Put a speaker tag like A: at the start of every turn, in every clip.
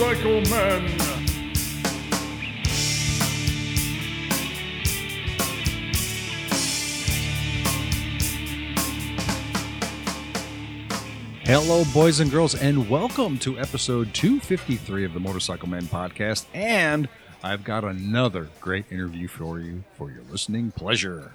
A: Men.
B: Hello, boys and girls, and welcome to episode 253 of the Motorcycle Men podcast. And I've got another great interview for you for your listening pleasure.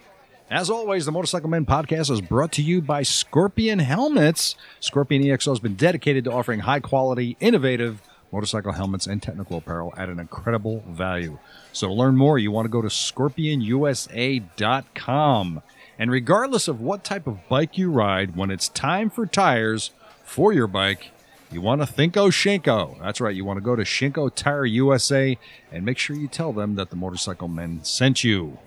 B: As always, the Motorcycle Men podcast is brought to you by Scorpion Helmets. Scorpion EXO has been dedicated to offering high quality, innovative motorcycle helmets and technical apparel at an incredible value. So to learn more, you want to go to scorpionusa.com. And regardless of what type of bike you ride, when it's time for tires for your bike, you want to think Oshinko. That's right. You want to go to Shinko Tire USA and make sure you tell them that the Motorcycle Men sent you.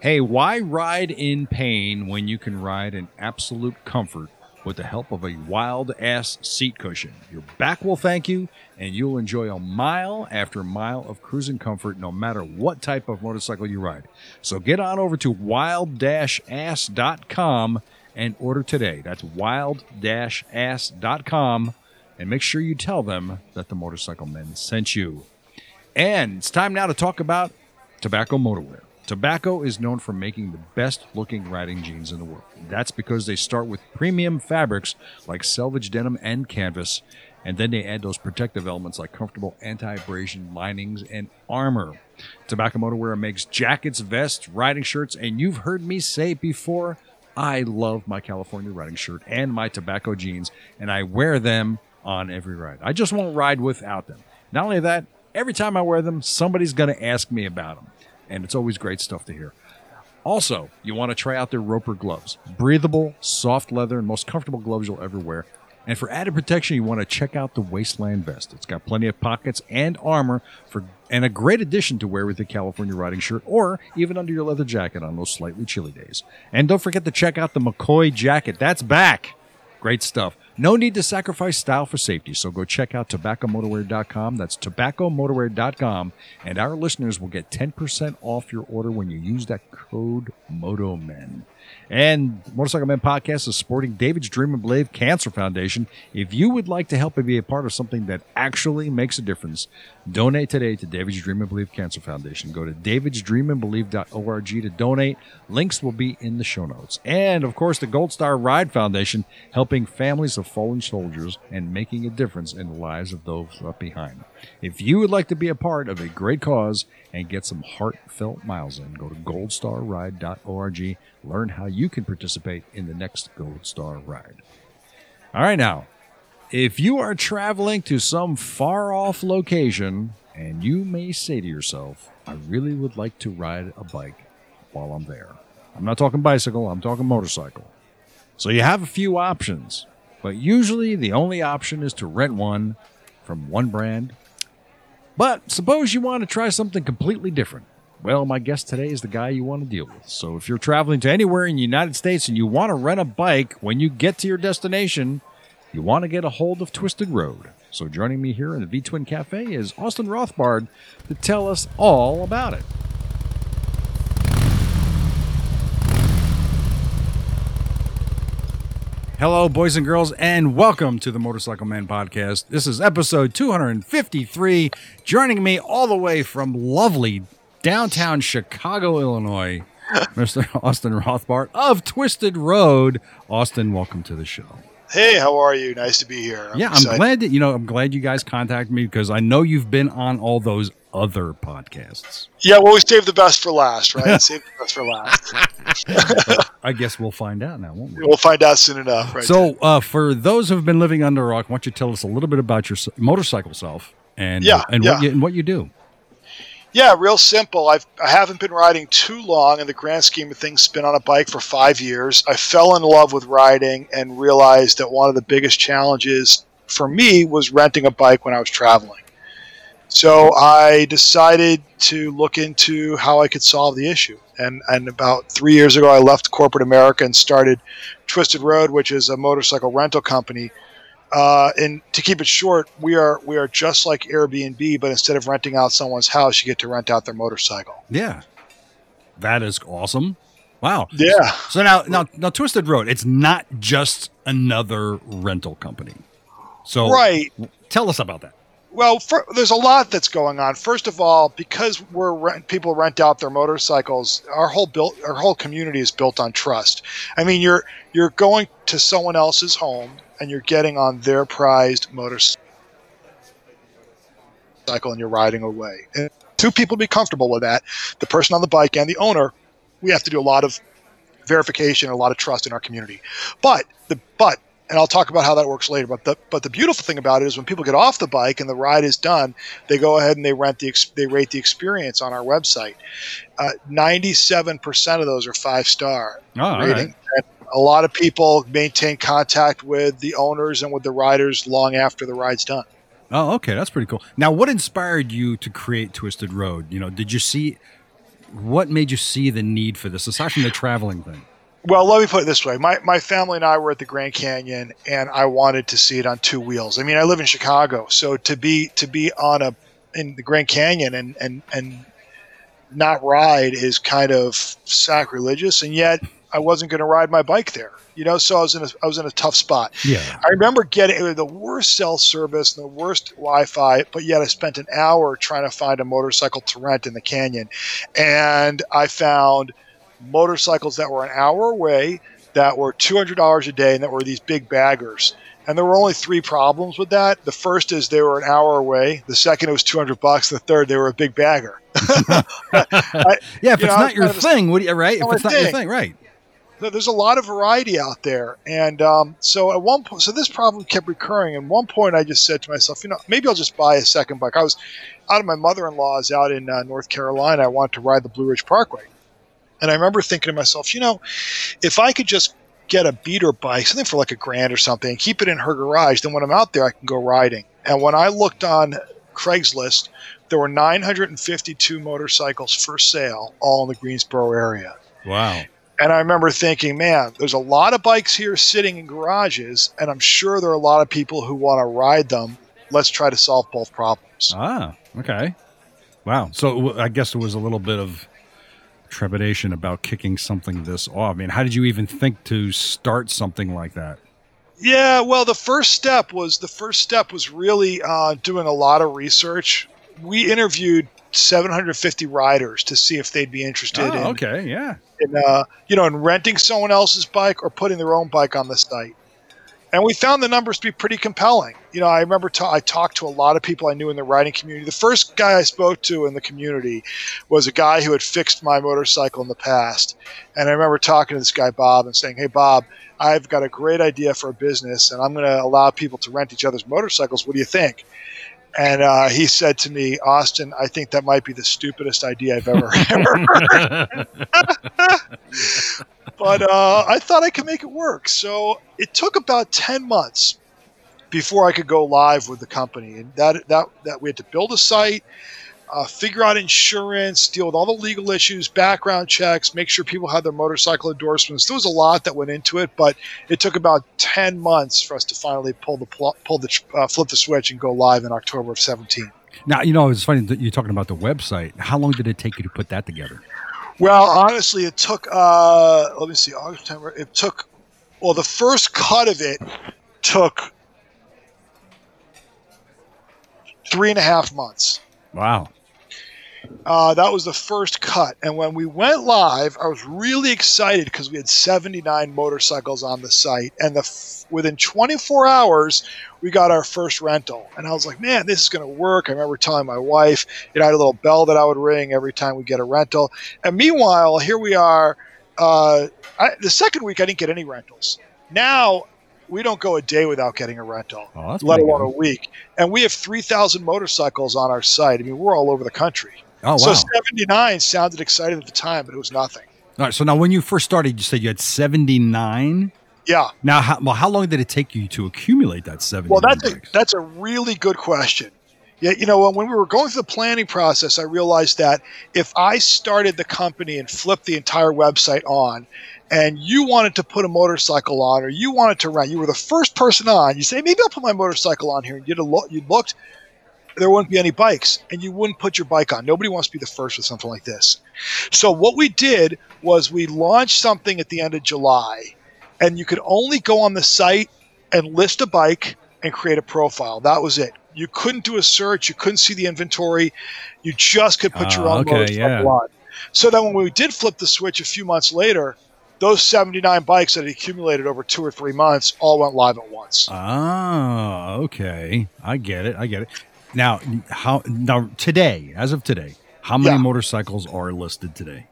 B: Hey, why ride in pain when you can ride in absolute comfort with the help of a wild ass seat cushion? Your back will thank you, and you'll enjoy a mile after mile of cruising comfort no matter what type of motorcycle you ride. So get on over to wild ass.com and order today. That's wild ass.com and make sure you tell them that the Motorcycle Men sent you. And it's time now to talk about tobacco motorwear. Tobacco is known for making the best looking riding jeans in the world. That's because they start with premium fabrics like selvage denim and canvas, and then they add those protective elements like comfortable anti abrasion linings and armor. Tobacco Motorwear makes jackets, vests, riding shirts, and you've heard me say before. I love my California riding shirt and my tobacco jeans, and I wear them on every ride. I just won't ride without them. Not only that, every time I wear them, somebody's going to ask me about them and it's always great stuff to hear. Also, you want to try out their Roper gloves. Breathable, soft leather, and most comfortable gloves you'll ever wear. And for added protection, you want to check out the Wasteland vest. It's got plenty of pockets and armor for and a great addition to wear with your California riding shirt or even under your leather jacket on those slightly chilly days. And don't forget to check out the McCoy jacket. That's back. Great stuff. No need to sacrifice style for safety, so go check out tobaccomotorwear.com. That's tobaccomotorwear.com, and our listeners will get 10% off your order when you use that code MOTOMEN. And Motorcycle Men Podcast is supporting David's Dream and Believe Cancer Foundation. If you would like to help and be a part of something that actually makes a difference, donate today to David's Dream and Believe Cancer Foundation. Go to davidsdreamandbelieve.org to donate. Links will be in the show notes. And of course, the Gold Star Ride Foundation, helping families of fallen soldiers and making a difference in the lives of those left behind. If you would like to be a part of a great cause and get some heartfelt miles in, go to goldstarride.org. Learn how you can participate in the next Gold Star ride. All right, now, if you are traveling to some far off location and you may say to yourself, I really would like to ride a bike while I'm there. I'm not talking bicycle, I'm talking motorcycle. So you have a few options, but usually the only option is to rent one from one brand. But suppose you want to try something completely different. Well, my guest today is the guy you want to deal with. So if you're traveling to anywhere in the United States and you want to rent a bike when you get to your destination, you want to get a hold of Twisted Road. So joining me here in the V Twin Cafe is Austin Rothbard to tell us all about it. Hello, boys and girls, and welcome to the Motorcycle Man Podcast. This is episode 253. Joining me all the way from lovely downtown Chicago, Illinois, Mr. Austin Rothbard of Twisted Road. Austin, welcome to the show.
C: Hey, how are you? Nice to be here.
B: I'm yeah, excited. I'm glad that you know. I'm glad you guys contacted me because I know you've been on all those other podcasts.
C: Yeah, well, we saved the best for last, right? save the best for last.
B: I guess we'll find out now, won't we?
C: We'll find out soon enough. Right
B: so, uh, for those who've been living under a rock, why don't you tell us a little bit about your motorcycle self and
C: yeah,
B: and
C: yeah.
B: what you, and what you do?
C: Yeah, real simple. I've I haven't been riding too long in the grand scheme of things. Been on a bike for five years. I fell in love with riding and realized that one of the biggest challenges for me was renting a bike when I was traveling. So I decided to look into how I could solve the issue. And and about three years ago, I left corporate America and started Twisted Road, which is a motorcycle rental company uh, and to keep it short, we are we are just like Airbnb, but instead of renting out someone's house, you get to rent out their motorcycle.
B: Yeah, that is awesome. Wow.
C: Yeah.
B: So now, now, now, Twisted Road. It's not just another rental company. So,
C: right.
B: Tell us about that.
C: Well, for, there's a lot that's going on. First of all, because we're rent, people rent out their motorcycles, our whole built our whole community is built on trust. I mean, you're you're going to someone else's home and you're getting on their prized motorcycle and you're riding away. And two people be comfortable with that, the person on the bike and the owner, we have to do a lot of verification and a lot of trust in our community. But the but and I'll talk about how that works later. But the but the beautiful thing about it is when people get off the bike and the ride is done, they go ahead and they rent the they rate the experience on our website. Uh, Ninety seven percent of those are five star
B: Oh,
C: rating. And a lot of people maintain contact with the owners and with the riders long after the ride's done.
B: Oh, okay, that's pretty cool. Now, what inspired you to create Twisted Road? You know, did you see what made you see the need for this aside from the traveling thing?
C: Well, let me put it this way: my my family and I were at the Grand Canyon, and I wanted to see it on two wheels. I mean, I live in Chicago, so to be to be on a in the Grand Canyon and and and not ride is kind of sacrilegious, and yet I wasn't going to ride my bike there. You know, so I was in a I was in a tough spot.
B: Yeah.
C: I remember getting the worst cell service and the worst Wi-Fi, but yet I spent an hour trying to find a motorcycle to rent in the canyon, and I found motorcycles that were an hour away that were two hundred dollars a day and that were these big baggers. And there were only three problems with that. The first is they were an hour away. The second it was two hundred bucks. The third they were a big bagger. I-
B: Yeah, if it's
C: know,
B: not your
C: of a-
B: thing, what do you, right? If it's not your
C: thing.
B: thing, right?
C: There- there's a lot of variety out there. And um, so at one point, so this problem kept recurring. And one point, I just said to myself, you know, maybe I'll just buy a second bike. I was out of my mother-in-law's out in uh, North Carolina. I wanted to ride the Blue Ridge Parkway, and I remember thinking to myself, you know, if I could just get a beater bike, something for like a grand or something, and keep it in her garage, then when I'm out there, I can go riding. And when I looked on Craigslist, there were 952 motorcycles for sale, all in the Greensboro area.
B: Wow.
C: And I remember thinking, man, there's a lot of bikes here sitting in garages, and I'm sure there are a lot of people who want to ride them. Let's try to solve both problems.
B: Ah, okay. Wow. So I guess there was a little bit of trepidation about kicking something this off. I mean, how did you even think to start something like that?
C: Yeah, well, the first step was the first step was really uh, doing a lot of research. We interviewed 750 riders to see if they'd be interested
B: Oh,
C: in,
B: okay. Yeah.
C: in uh, you know in renting someone else's bike or putting their own bike on the site. And we found the numbers to be pretty compelling. You know, I remember ta- I talked to a lot of people I knew in the riding community. The first guy I spoke to in the community was a guy who had fixed my motorcycle in the past. And I remember talking to this guy Bob and saying, "Hey Bob, I've got a great idea for a business, and I'm going to allow people to rent each other's motorcycles. What do you think?" And uh, he said to me, Austin, I think that might be the stupidest idea I've ever, ever heard. But uh, I thought I could make it work. So it took about ten months before I could go live with the company, and that that that we had to build a site, uh, figure out insurance, deal with all the legal issues, background checks, make sure people had their motorcycle endorsements. There was a lot that went into it, but it took about ten months for us to finally pull the pl- pull the uh, flip the switch and go live in October of seventeen.
B: now, you know, it's funny that you're talking about the website. How long did it take you to put that together?
C: Well, honestly, it took. Uh, let me see, August, September. It took. Well, the first cut of it took three and a half months.
B: Wow.
C: Uh, that was the first cut, and when we went live, I was really excited because we had 79 motorcycles on the site, and the f- within 24 hours, we got our first rental, and I was like, "Man, this is going to work." I remember telling my wife, you know, I had a little bell that I would ring every time we get a rental, and meanwhile, here we are. Uh, I, the second week, I didn't get any rentals. Now. We don't go a day without getting a rental,
B: Oh,
C: let alone a week. And we have 3,000 motorcycles on our site. I mean, we're all over the country.
B: Oh, wow.
C: So 79 sounded exciting at the time, but it was nothing.
B: All right. So now, when you first started, you said you had 79.
C: Yeah.
B: Now, how, well, how long did it take you to accumulate that 79?
C: Well, that's a, that's a really good question. Yeah, you know, when we were going through the planning process, I realized that if I started the company and flipped the entire website on, and you wanted to put a motorcycle on, or you wanted to rent, you were the first person on. You say, maybe I'll put my motorcycle on here, and you'd, lo- you'd looked, there wouldn't be any bikes, and you wouldn't put your bike on. Nobody wants to be the first with something like this. So what we did was we launched something at the end of July, and you could only go on the site and list a bike and create a profile. That was it. You couldn't do a search. You couldn't see the inventory. You just could put your
B: Ah,
C: own
B: okay,
C: motorcycle
B: yeah.
C: on. So then when we did flip the switch a few months later, those 79 bikes that accumulated over two or three months all went live at once.
B: Ah, okay. I get it. I get it. Now, how now today, as of today, how many
C: Yeah.
B: motorcycles are listed today?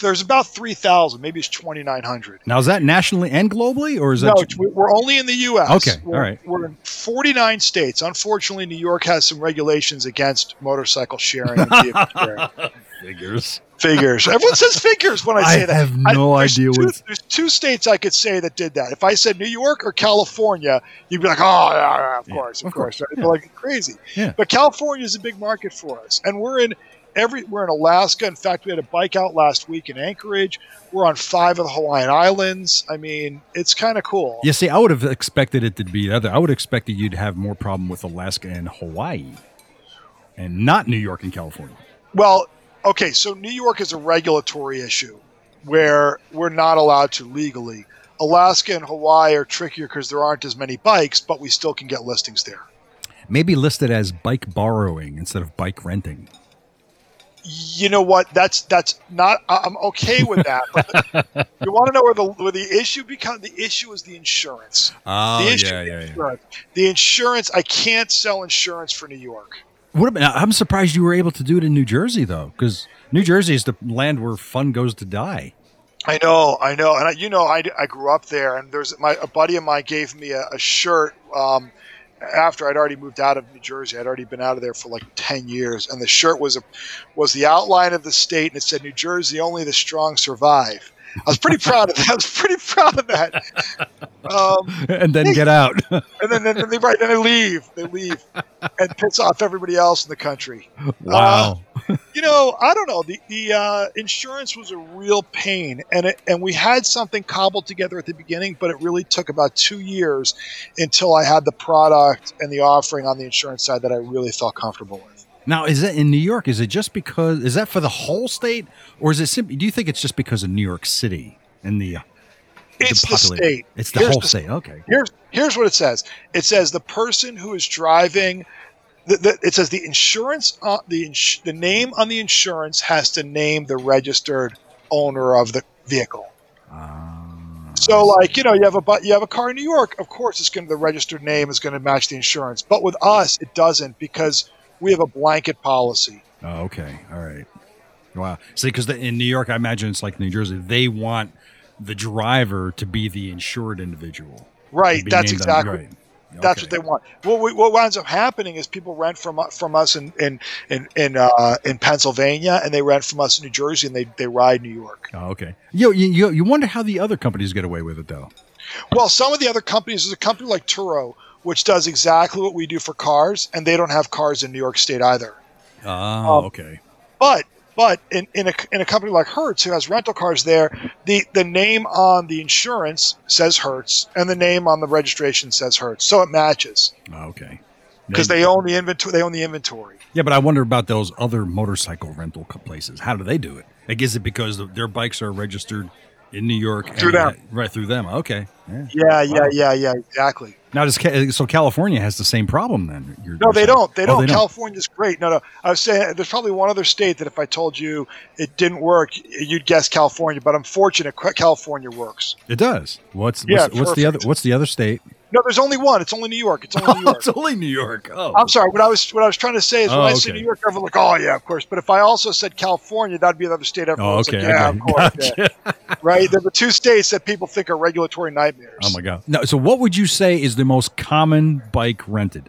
C: There's about 3,000, maybe it's 2,900.
B: Now, is that nationally and globally, or is that
C: No, we're only in the U.S.
B: Okay,
C: We're,
B: all right.
C: We're in 49 states. Unfortunately, New York has some regulations against motorcycle sharing and vehicle sharing.
B: figures?
C: Figures. Everyone says figures when I say
B: I
C: that.
B: have no
C: there's
B: idea
C: two,
B: what.
C: There's two states I could say that did that. If I said New York or California, you'd be like, "Oh, yeah, yeah, of
B: Yeah,
C: course, of,
B: of
C: course."
B: course,
C: Right? Like crazy. But California is a big market for us, and we're in every. We're in Alaska. In fact, we had a bike out last week in Anchorage. We're on five of the Hawaiian Islands. I mean, it's kind of cool.
B: Yeah, see, I would have expected it to be other. I would have expected you'd have more problem with Alaska and Hawaii, and not New York and California.
C: Well, okay, so New York is a regulatory issue where we're not allowed to legally. Alaska and Hawaii are trickier because there aren't as many bikes, but we still can get listings there.
B: Maybe listed as bike borrowing instead of bike renting.
C: You know what? That's that's not. I'm okay with that. But you want to know where the where the issue become? The issue is the insurance.
B: Oh
C: the issue
B: yeah,
C: is
B: yeah,
C: the
B: yeah.
C: insurance. The insurance. I can't sell insurance for New York.
B: What about, I'm surprised you were able to do it in New Jersey though, because New Jersey is the land where fun goes to die.
C: I know, I know, and I, you know, I, I grew up there, and there's my a buddy of mine gave me a, a shirt um, after I'd already moved out of New Jersey. I'd already been out of there for like ten years, and the shirt was a was the outline of the state, and it said New Jersey only the strong survive. I was pretty proud of that. I was pretty proud of that. Um,
B: and then get out.
C: and then, then they right then they leave, they leave, and piss off everybody else in the country.
B: wow.
C: you know, I don't know. The the uh, insurance was a real pain, and it, and we had something cobbled together at the beginning, but it really took about two years until I had the product and the offering on the insurance side that I really felt comfortable with.
B: Now, is it in New York? Is it just because? Is that for the whole state, or is it simply? Do you think it's just because of New York City and the? uh,
C: It's the
B: population?
C: state.
B: It's the
C: Here's
B: whole
C: the-
B: state. Okay.
C: Here's here's what it says. It says the person who is driving. The, the, it says the insurance, uh, the ins- the name on the insurance has to name the registered owner of the vehicle.
B: Ah,
C: So, like you know, you have a you have a car in New York. Of course, it's going to the registered name is going to match the insurance. But with us, it doesn't because we have a blanket policy.
B: Oh, okay. All right. Wow. See, because in New York, I imagine it's like New Jersey. They want the driver to be the insured individual.
C: Right. That's exactly.
B: right.
C: That's
B: Okay.
C: what they want. What, we, what winds up happening is people rent from from us in in in in, uh, in Pennsylvania, and they rent from us in New Jersey, and they, they ride New York.
B: Oh, okay. You, you you you wonder how the other companies get away with it though.
C: Well, some of the other companies, there's a company like Turo, which does exactly what we do for cars, and they don't have cars in New York State either.
B: Oh,
C: Um,
B: okay.
C: But but in, in a in a company like Hertz who has rental cars there, the the name on the insurance says Hertz and the name on the registration says Hertz, so it matches
B: Oh, okay.
C: because they own the inventory. They own the inventory.
B: Yeah, but I wonder about those other motorcycle rental places. How do they do it? Like, is it because their bikes are registered in New York and-
C: Through them.
B: Uh, right through them? Okay. Yeah.
C: Yeah, yeah,
B: Wow.
C: yeah, yeah, exactly.
B: Now, does so California has the same problem then? You're-
C: No, they don't. They
B: Oh,
C: don't. California's great. No, no. I was saying there's probably one other state that if I told you it didn't work, you'd guess California. But I'm fortunate California works.
B: It does. What's
C: Yeah,
B: what's, what's the other what's the other state?
C: No, there's only one. It's only New York. It's only New York.
B: it's only New York. Oh,
C: I'm sorry. What I was what I was trying to say is when
B: Oh,
C: I say. New York, everyone like, oh yeah, of course. But if I also said California, that'd be another state. Everyone
B: Oh, okay.
C: like, yeah,
B: okay.
C: of course, yeah. Right. They're the two states that people think are regulatory nightmares.
B: Oh my god. No. So, what would you say is the most common bike rented?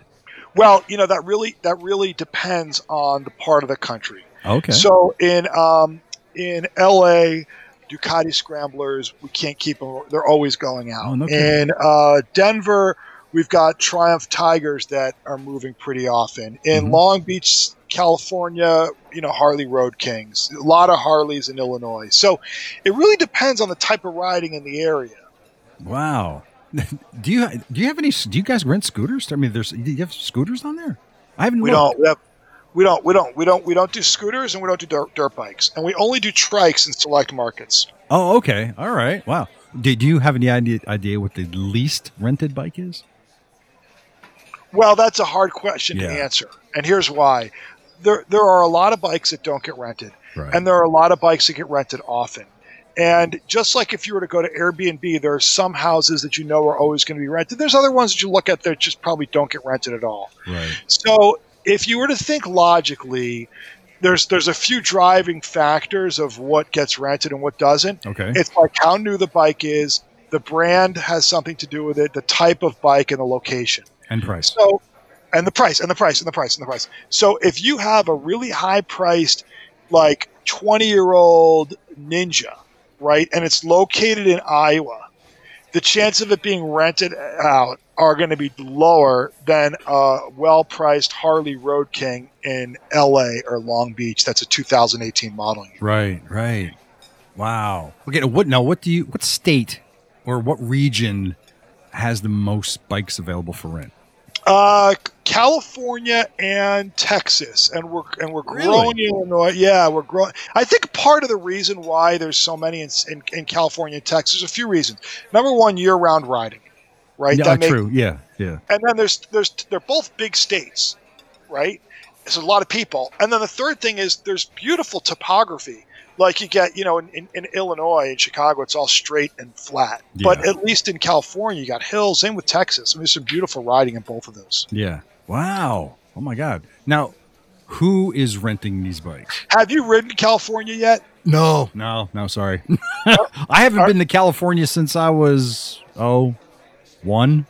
C: Well, you know that really that really depends on the part of the country.
B: Okay.
C: So in um, in L.A., Ducati Scramblers, we can't keep them. They're always going out.
B: Oh, no
C: in uh, Denver, we've got Triumph Tigers that are moving pretty often. In
B: Mhm.
C: Long Beach, California, you know Harley Road Kings. A lot of Harleys in Illinois. So it really depends on the type of riding in the area.
B: wow. do you do you have any? Do you guys rent scooters? I mean, there's do you have scooters on there? I haven't.
C: We
B: looked.
C: don't. We, have, we don't. We don't. We don't. We don't do scooters and we don't do dirt, dirt bikes, and we only do trikes in select markets.
B: Oh, okay. All right. Wow. Do, do you have any idea idea what the least rented bike is?
C: Well, that's a hard question
B: Yeah.
C: to answer, and here's why. There, there are a lot of bikes that don't get rented,
B: Right.
C: and there are a lot of bikes that get rented often. And just like if you were to go to Airbnb, there are some houses that you know are always going to be rented. There's other ones that you look at that just probably don't get rented at all.
B: right.
C: So if you were to think logically, there's there's a few driving factors of what gets rented and what doesn't.
B: Okay.
C: It's like how new the bike is, the brand has something to do with it, the type of bike and the location.
B: and price.
C: So, and the price, and the price, and the price, and the price. So, if you have a really high priced, like 20 year old Ninja, right, and it's located in Iowa, the chance of it being rented out are going to be lower than a well priced Harley Road King in LA or Long Beach. That's a 2018 model year.
B: Right. Right. Wow. Okay. What now? What do you? What state or what region has the most bikes available for rent?
C: Uh, California and Texas, and we're and we're
B: Really?
C: growing in Illinois. Yeah, we're growing. I think part of the reason why there's so many in, in, in California and Texas, a few reasons. Number one, year-round riding, right?
B: Yeah.
C: That make-
B: true. Yeah. Yeah.
C: and then there's there's they're both big states, right? There's a lot of people, and then the third thing is there's beautiful topography. Like you get, you know, in, in, in Illinois and Chicago, it's all straight and flat. But at least in California, you got hills. Same with Texas. I mean, there's some beautiful riding in both of those.
B: Yeah. Wow. Oh my God. Now, who is renting these bikes?
C: Have you ridden California yet?
A: No.
B: No. No. Sorry. I haven't been to California since I was oh one.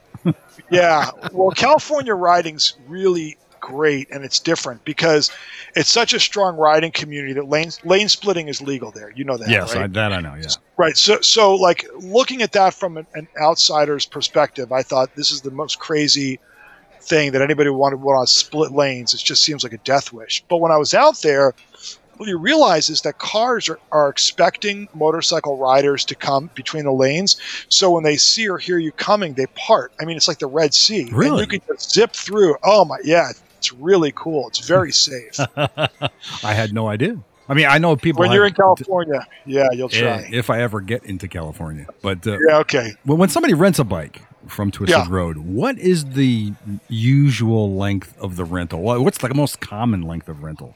C: Yeah. Well, California riding's really great and it's different because it's such a strong riding community that lane lane splitting is legal there. You know that,
B: Yes,
C: right?
B: I, that I know. Yeah.
C: Right. So, so like looking at that from an, an outsider's perspective, I thought this is the most crazy thing that anybody would want to want to split lanes. It just seems like a death wish. But when I was out there, what you realize is that cars are, are expecting motorcycle riders to come between the lanes. So when they see or hear you coming, they part. I mean, it's like the Red Sea. And
B: Really?
C: you can just zip through. Oh my, yeah, it's really cool. It's very safe.
B: I had no idea. I mean, I know people.
C: when you're in
B: have-
C: California, yeah, you'll
B: Eh,
C: try.
B: if I ever get into California, but uh,
C: Yeah, okay.
B: when when somebody rents a bike from Twisted
C: Yeah.
B: Road, what is the usual length of the rental? What- What's the most common length of rental?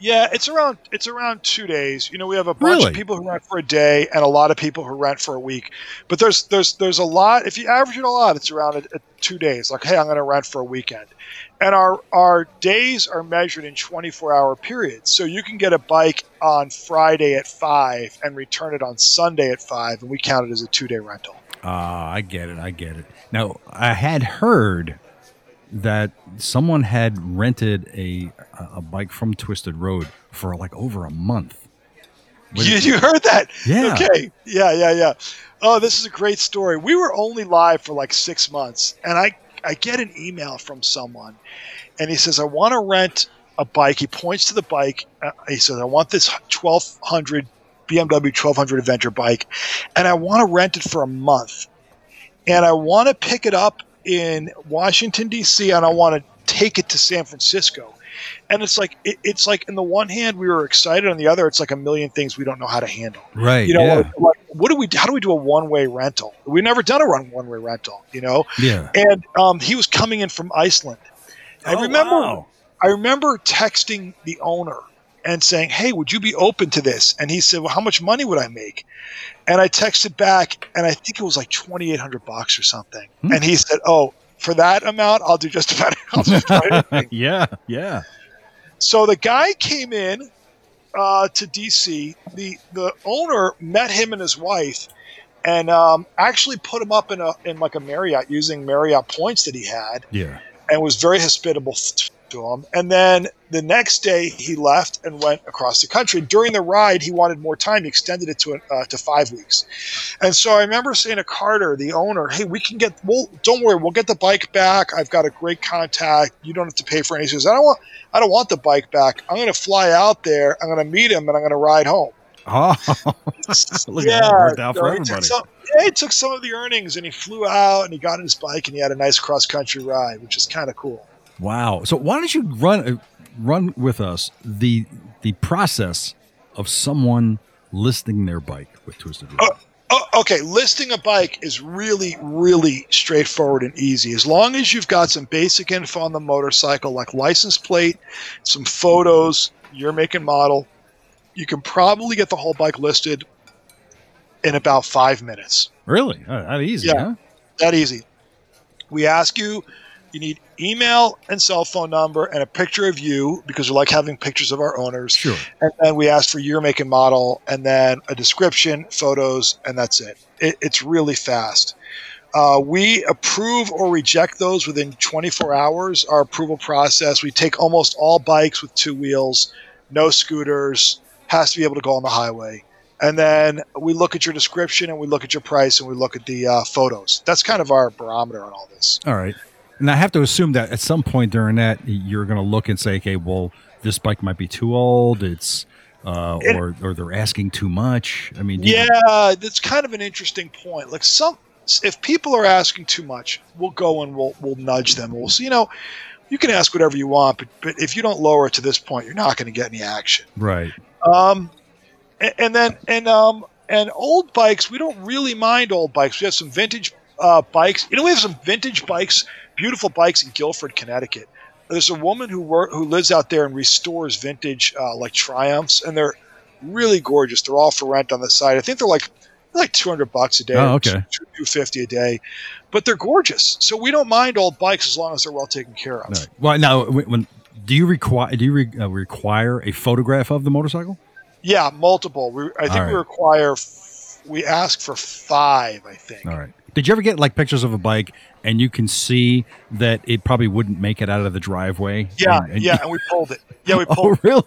C: Yeah, it's around it's around two days. You know, we have a bunch
B: Really?
C: of people who rent for a day and a lot of people who rent for a week. But there's there's there's a lot. If you average it a lot, it's around a, a two days. Like, hey, I'm going to rent for a weekend, and our our days are measured in 24 hour periods. So you can get a bike on Friday at five and return it on Sunday at five, and we count it as a two day rental.
B: Ah, I get it. I get it. Now, I had heard that someone had rented a a bike from Twisted Road for like over a month.
C: You, you heard that?
B: Yeah.
C: Okay. Yeah, yeah, yeah. Oh, this is a great story. We were only live for like six months, and I I get an email from someone, and he says I want to rent a bike. He points to the bike. Uh, he says I want this twelve hundred BMW twelve hundred Adventure bike, and I want to rent it for a month, and I want to pick it up in Washington D.C. and I want to take it to San Francisco. And it's like it, it's like in the one hand we were excited, on the other it's like a million things we don't know how to handle
B: right.
C: you know,
B: yeah.
C: like, like, what do we? How do we do a one-way rental? We've never done a run one-way rental, you know.
B: yeah.
C: And um, he was coming in from Iceland. I
B: Oh,
C: remember,
B: wow.
C: I remember texting the owner and saying, "Hey, would you be open to this?" And he said, "Well, how much money would I make?" And I texted back, and I think it was like twenty-eight hundred bucks or something.
B: Hmm.
C: And he said, "Oh, for that amount, I'll do just about, I'll just about anything."
B: yeah. Yeah.
C: So the guy came in uh, to DC. The the owner met him and his wife, and um, actually put him up in a in like a Marriott using Marriott points that he had,
B: Yeah.
C: and was very hospitable to him. And then the next day he left and went across the country. During the ride, he wanted more time. He extended it to uh, to five weeks. And so I remember saying to Carter, the owner, "Hey, we can get. Well, don't worry, we'll get the bike back. I've got a great contact. You don't have to pay for anything." He says, "I don't want. I don't want the bike back. I'm going to fly out there. I'm going to meet him, and I'm going to ride home."
B: Oh, look at that. It worked out
C: so
B: for everybody.
C: some- yeah, he took some of the earnings and he flew out and he got on his bike and he had a nice cross country ride, which is kind of cool.
B: Wow. So why don't you run run with us the the process of someone listing their bike with Twisted?
C: Oh, Oh, okay, listing a bike is really, really straightforward and easy. As long as you've got some basic info on the motorcycle, like license plate, some photos, your make and model, you can probably get the whole bike listed in about five minutes.
B: Really? Uh, that easy?
C: Yeah.
B: Huh?
C: That easy. We ask you, you need email and cell phone number and a picture of you because we like having pictures of our owners.
B: Sure.
C: And then we ask for year, make, and model, and then a description, photos, and that's it. it it's really fast. Uh, we approve or reject those within 24 hours. Our approval process, we take almost all bikes with two wheels, no scooters, has to be able to go on the highway. And then we look at your description and we look at your price and we look at the uh, photos. That's kind of our barometer on all this.
B: All right. And I have to assume that at some point during that, you're going to look and say, okay, well, this bike might be too old. It's, uh,
C: It-
B: or, or they're asking too much. I mean, do you-
C: Yeah, that's kind of an interesting point. Like some, if people are asking too much, we'll go and we'll we'll nudge them. We'll say, you know, you can ask whatever you want, but but if you don't lower it to this point, you're not going to get any action.
B: right.
C: Um, and, and then and um and old bikes, we don't really mind old bikes. We have some vintage uh, bikes. You know, we have some vintage bikes, beautiful bikes in Guilford, Connecticut. There's a woman who work, who lives out there and restores vintage uh, like Triumphs, and they're really gorgeous. They're all for rent on the side. I think they're like they're like 200 bucks a day.
B: Oh, okay.
C: 250 a day, but they're gorgeous. So we don't mind old bikes as long as they're well taken care of.
B: Right. Well, now, when, when do you require do you re, uh, require a photograph of the motorcycle?
C: Yeah, multiple. We, I think
B: right.
C: we require. f- We ask for five. I think.
B: All right. Did you ever get like pictures of a bike and you can see that it probably wouldn't make it out of the driveway?
C: Yeah,
B: And- and-
C: yeah, and we pulled it. Yeah, we pulled.
B: Oh,
C: pulled.
B: really?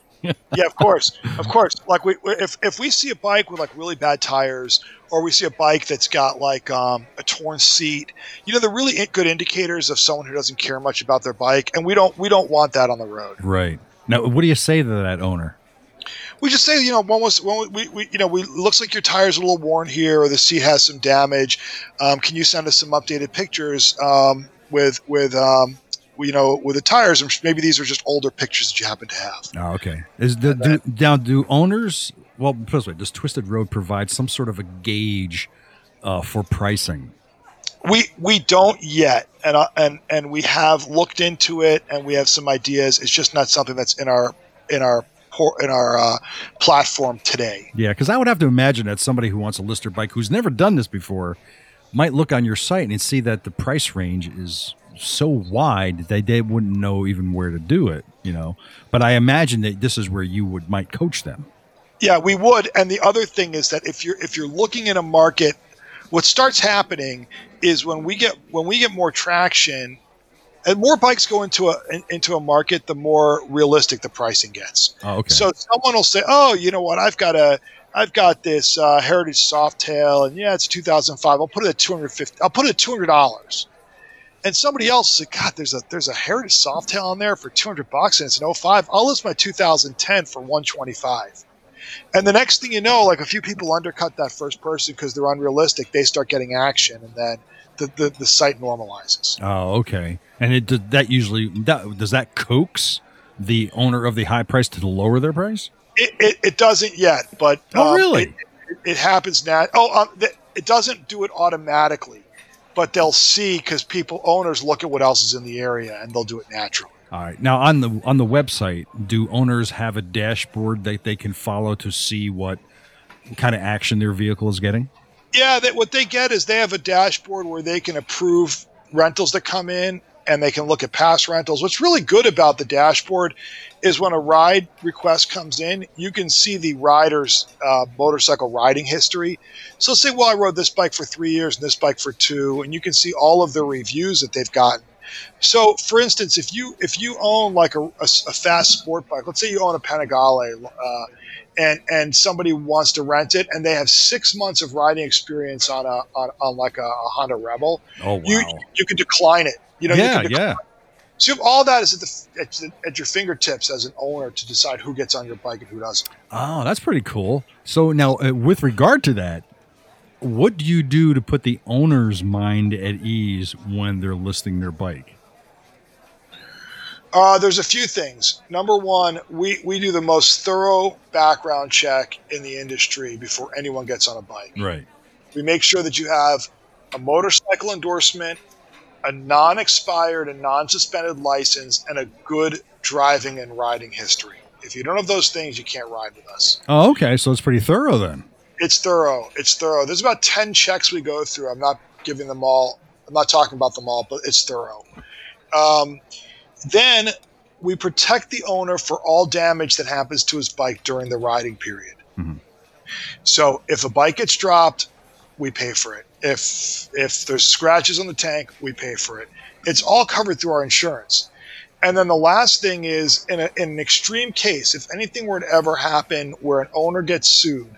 C: yeah, of course, of course. Like we, if if we see a bike with like really bad tires, or we see a bike that's got like um, a torn seat, you know, they're really good indicators of someone who doesn't care much about their bike, and we don't we don't want that on the road.
B: Right. Now, what do you say to that owner?
C: We just say, you know, one was one we, we you know, we looks like your tires are a little worn here, or the seat has some damage. Um, can you send us some updated pictures um, with with um, you know with the tires? And maybe these are just older pictures that you happen to have.
B: Oh, okay. Is the do, now do owners? Well, put this way: Does Twisted Road provide some sort of a gauge uh, for pricing?
C: We we don't yet, and uh, and and we have looked into it, and we have some ideas. It's just not something that's in our in our por- in our uh, platform today.
B: Yeah, because I would have to imagine that somebody who wants a lister bike who's never done this before might look on your site and see that the price range is so wide that they wouldn't know even where to do it. You know, but I imagine that this is where you would might coach them.
C: Yeah, we would. And the other thing is that if you're if you're looking in a market, what starts happening is when we get when we get more traction, and more bikes go into a in- into a market, the more realistic the pricing gets.
B: Oh, okay.
C: So someone will say, "Oh, you know what? I've got a, I've got this uh, Heritage Softail, and yeah, it's 2005. I'll put it at 250. I'll put it at 200 dollars." And somebody else said, "God, there's a there's a Heritage Softail on there for 200 bucks, and it's an 05. I'll list my 2010 for 125." And the next thing you know, like a few people undercut that first person because they're unrealistic. They start getting action, and then the, the, the site normalizes.
B: Oh, okay. And it does that usually that, does that coax the owner of the high price to lower their price?
C: It, it, it doesn't yet, but
B: Oh,
C: um,
B: really?
C: It, it, it happens now. Oh, um, it doesn't do it automatically, but they'll see because people owners look at what else is in the area and they'll do it naturally.
B: All right. Now on the on the website, do owners have a dashboard that they can follow to see what kind of action their vehicle is getting?
C: Yeah, that what they get is they have a dashboard where they can approve rentals that come in and they can look at past rentals. What's really good about the dashboard is when a ride request comes in, you can see the rider's uh, motorcycle riding history. So say, well, I rode this bike for three years and this bike for two, and you can see all of the reviews that they've gotten. So, for instance, if you if you own like a fast sport bike, let's say you own a Panigale, uh, and and somebody wants to rent it, and they have six months of riding experience on a on, on like a, a Honda Rebel,
B: Oh wow.
C: you you can decline it. You know, you
B: yeah,
C: decline
B: yeah.
C: so all that is at, the, at, the, at your fingertips as an owner to decide who gets on your bike and who doesn't.
B: Oh, that's pretty cool. So now, uh, with regard to that, what do you do to put the owner's mind at ease when they're listing their bike?
C: Uh, there's a few things. Number one, we, we do the most thorough background check in the industry before anyone gets on a bike.
B: Right.
C: We make sure that you have a motorcycle endorsement, a non expired and non suspended license, and a good driving and riding history. If you don't have those things, you can't ride with us.
B: Oh, okay. So it's pretty thorough then.
C: It's thorough. It's thorough. There's about 10 checks we go through. I'm not giving them all, I'm not talking about them all, but it's thorough. Um, then we protect the owner for all damage that happens to his bike during the riding period.
B: Mhm.
C: So if a bike gets dropped, we pay for it. If if there's scratches on the tank, we pay for it. It's all covered through our insurance. And then the last thing is in, a, in an extreme case, if anything were to ever happen where an owner gets sued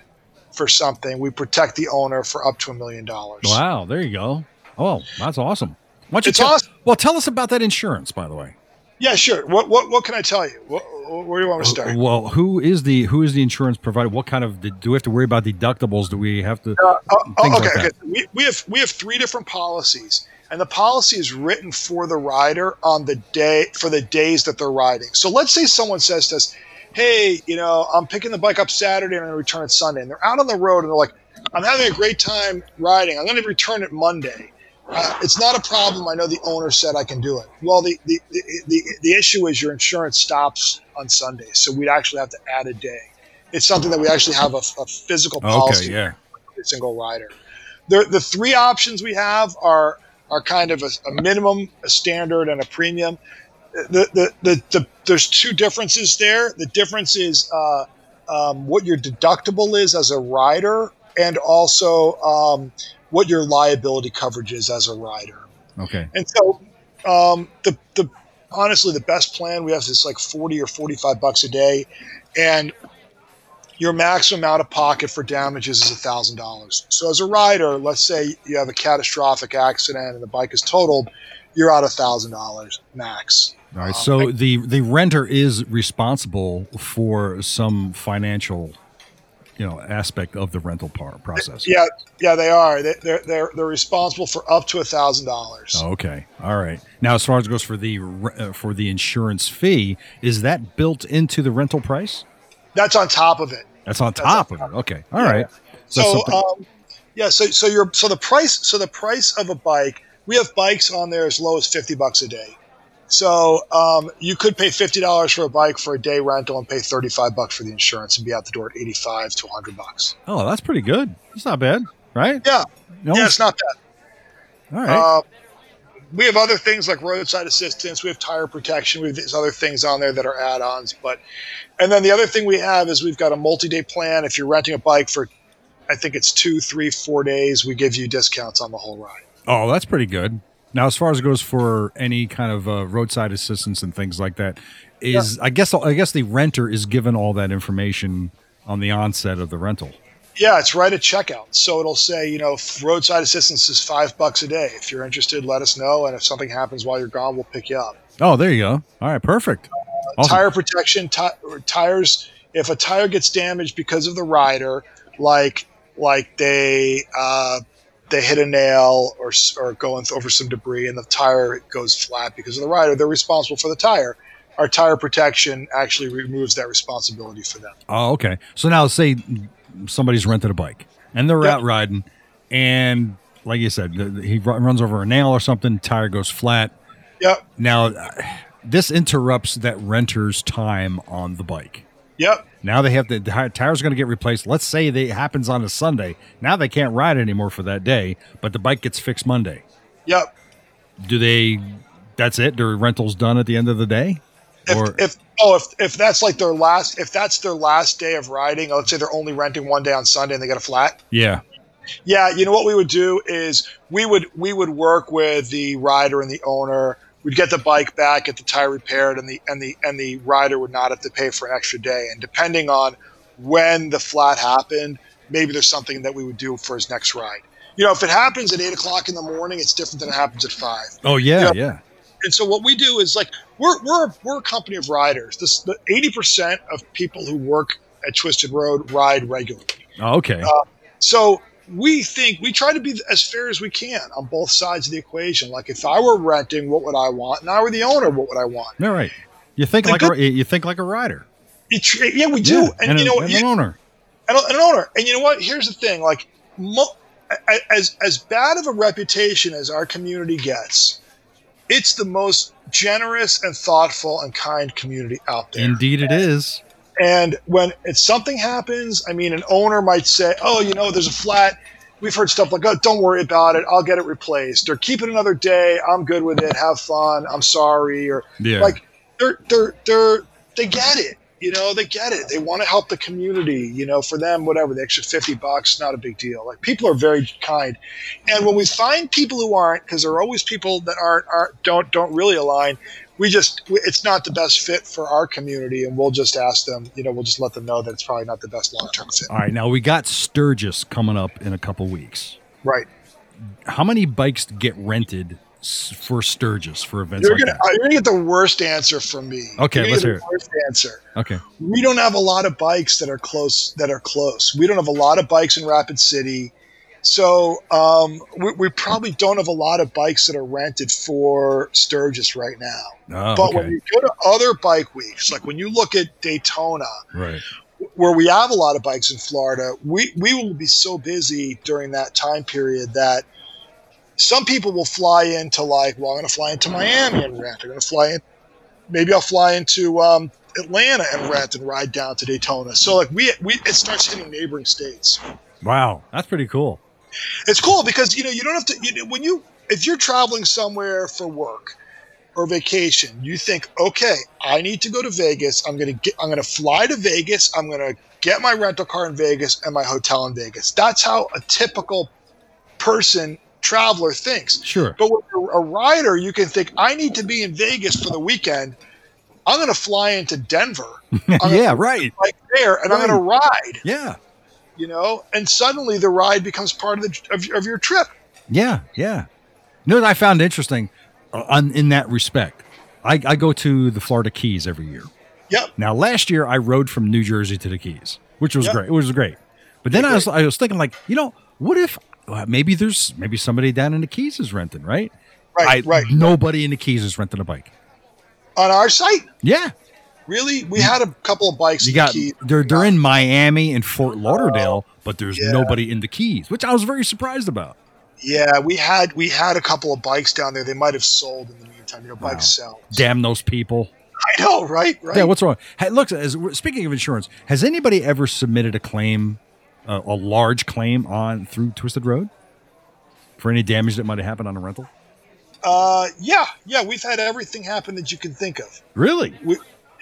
C: for something, we protect the owner for up to a million dollars.
B: Wow. There you go. Oh, that's awesome. Why don't you
C: It's
B: tell,
C: awesome.
B: Well, tell us about that insurance, by the way.
C: Yeah, sure. What what what can I tell you? What, where do you want to start?
B: Well, who is the who is the insurance provider? What kind of do we have to worry about deductibles? Do we have to?
C: Uh, oh, okay,
B: like
C: okay. We, we have we have three different policies, and the policy is written for the rider on the day for the days that they're riding. So let's say someone says to us, "Hey, you know, I'm picking the bike up Saturday and I'm going to return it Sunday," and they're out on the road and they're like, "I'm having a great time riding. I'm going to return it Monday." Uh, it's not a problem. I know the owner said I can do it. Well, the, the, the, the, the issue is your insurance stops on Sunday, so we'd actually have to add a day. It's something that we actually have a, a physical policy
B: Okay. Yeah.
C: every single rider. The the three options we have are are kind of a, a minimum, a standard, and a premium. The the, the, the there's two differences there. The difference is uh, um, what your deductible is as a rider, and also um, what your liability coverage is as a rider.
B: Okay.
C: And so, um, the the honestly, the best plan we have is like forty or forty five bucks a day, and your maximum out of pocket for damages is thousand dollars. So as a rider, let's say you have a catastrophic accident and the bike is totaled, you're out thousand dollars max.
B: All right.
C: Um,
B: So the the renter is responsible for some financial, you know, aspect of the rental part process.
C: Yeah, yeah, they are. They, they're they're they're responsible for up to a thousand dollars.
B: Oh, okay. All right. Now, as far as it goes for the uh, for the insurance fee, is that built into the rental price?
C: That's on top of it.
B: That's on
C: That's
B: top
C: on
B: of it. Okay. All right.
C: So,
B: something-
C: um, yeah, so so your so the price so the price of a bike, we have bikes on there as low as fifty bucks a day. So um, you could pay fifty dollars for a bike for a day rental and pay thirty five bucks for the insurance and be out the door at eighty five to hundred bucks.
B: oh, that's pretty good. That's not bad, right?
C: Yeah,
B: No,
C: yeah, it's not bad.
B: all right.
C: Uh, we have other things like roadside assistance. We have tire protection. We have these other things on there that are add-ons. But and then the other thing we have is we've got a multi-day plan. If you're renting a bike for, I think it's two, three, four days, we give you discounts on the whole ride.
B: oh, that's pretty good. Now, as far as it goes for any kind of uh, roadside assistance and things like that, is I guess I guess the renter is given all that information on the onset of the rental.
C: Yeah, it's right at checkout. So it'll say, you know, roadside assistance is five bucks a day. If you're interested, let us know. And if something happens while you're gone, we'll pick you up.
B: Oh, there you go. All right, perfect. Awesome.
C: Tire protection, ti- or tires. If a tire gets damaged because of the rider, like like they uh, they hit a nail or or going over some debris and the tire goes flat because of the rider, they're responsible for the tire. Our tire protection actually removes that responsibility for them.
B: Oh, okay. So now, say somebody's rented a bike and they're
C: Yep.
B: out riding, and like you said, he runs over a nail or something, tire goes flat.
C: Yep,
B: Now, this interrupts that renter's time on the bike.
C: Yep,
B: Now they have the, tires going to get replaced. Let's say they, it happens on a Sunday. Now they can't ride anymore for that day, but the bike gets fixed Monday.
C: yep.
B: Do they? That's it. Their rental's done at the end of the day.
C: if,
B: Or-
C: if oh if, if that's like their last if that's their last day of riding let's say they're only renting one day on sunday and they get a flat
B: Yeah.
C: yeah you know what we would do is we would we would work with the rider and the owner we'd get the bike back get the tire repaired and the and the and the rider would not have to pay for an extra day and depending on when the flat happened maybe there's something that we would do for his next ride you know if it happens at 8 o'clock in the morning it's different than it happens at 5
B: Oh yeah.
C: Yeah.
B: Yeah.
C: and so what we do is like we're we're we're a company of riders. This the eighty percent of people who work at Twisted Road ride regularly.
B: Oh, okay.
C: Uh, so we think we try to be as fair as we can on both sides of the equation. Like if I were renting, what would I want? And I were the owner, what would I want?
B: All right. You think
C: The
B: like
C: good-
B: a, you think like a rider.
C: You tr- yeah, we do.
B: Yeah,
C: And, you
B: a-
C: know
B: and
C: You-
B: an owner.
C: and, and an owner. And you know what? Here's the thing: like mo- as as bad of a reputation as our community gets, it's the most generous and thoughtful and kind community out there.
B: Indeed, it is.
C: And when it's something happens, I mean, an owner might say, "Oh, you know, there's a flat." We've heard stuff like, "Oh, don't worry about it. I'll get it replaced." Or keep it another day. I'm good with it. Have fun. I'm sorry. Or
B: Yeah.
C: like they're they're they're they get it. You know, they get it. They want to help the community. You know, for them, whatever the extra fifty bucks, not a big deal. Like people are very kind, and when we find people who aren't, because there are always people that aren't aren't don't don't really align. We just it's not the best fit for our community, and we'll just ask them. You know, we'll just let them know that it's probably not the best long term fit.
B: All right, now we got Sturgis coming up in a couple weeks.
C: Right.
B: How many bikes get rented for Sturgis for events
C: You're
B: like
C: gonna
B: that?
C: you're gonna get the worst answer from me.
B: Okay,
C: You're
B: let's hear
C: the worst answer.
B: Okay.
C: we don't have a lot of bikes that are close that are close we don't have a lot of bikes in rapid city so um, we, we probably don't have a lot of bikes that are rented for sturgis right now
B: Oh,
C: but
B: okay.
C: when you go to other bike weeks like when you look at daytona
B: right.
C: where we have a lot of bikes in florida we, we will be so busy during that time period that some people will fly into like well i'm going to fly into miami and rent i'm going to fly in maybe i'll fly into um, atlanta and rent and ride down to daytona so like we, we it starts hitting neighboring states
B: Wow, that's pretty cool.
C: It's cool because you know you don't have to you when you if you're traveling somewhere for work or vacation you think okay i need to go to vegas. I'm gonna get i'm gonna fly to vegas. I'm gonna get my rental car in vegas and my hotel in vegas. That's how a typical person traveler thinks.
B: Sure.
C: but when you're a rider you can think i need to be in vegas for the weekend. I'm gonna fly into denver.
B: Yeah, right.
C: like there and i'm gonna ride.
B: Yeah.
C: You know and suddenly the ride becomes part of the of, of your trip
B: Yeah, yeah. You know what I found interesting uh, on, in that respect? I, I go to the Florida Keys every year.
C: yep
B: Now, last year I rode from New Jersey to the Keys, which was
C: Yep.
B: great. It was great. But then I was I was thinking like, you know, what if uh, maybe there's maybe somebody down in the Keys is renting, right?
C: right
B: I,
C: right
B: Nobody in the Keys is renting a bike.
C: on our site
B: Yeah,
C: Really, we had a couple of bikes.
B: you
C: in
B: got
C: the Keys.
B: they're they're in Miami and Fort Lauderdale, but there's
C: yeah.
B: nobody in the Keys, which I was very surprised about.
C: Yeah, we had we had a couple of bikes down there. They might have sold in the meantime. You know,
B: Wow.
C: bikes sell.
B: Damn those people.
C: I know, right? Right.
B: Yeah, what's wrong? Hey, look, as speaking of insurance, has anybody ever submitted a claim, uh, a large claim on through Twisted Road for any damage that might have happened on a rental?
C: uh, yeah, yeah. We've had everything happen that you can think of.
B: Really?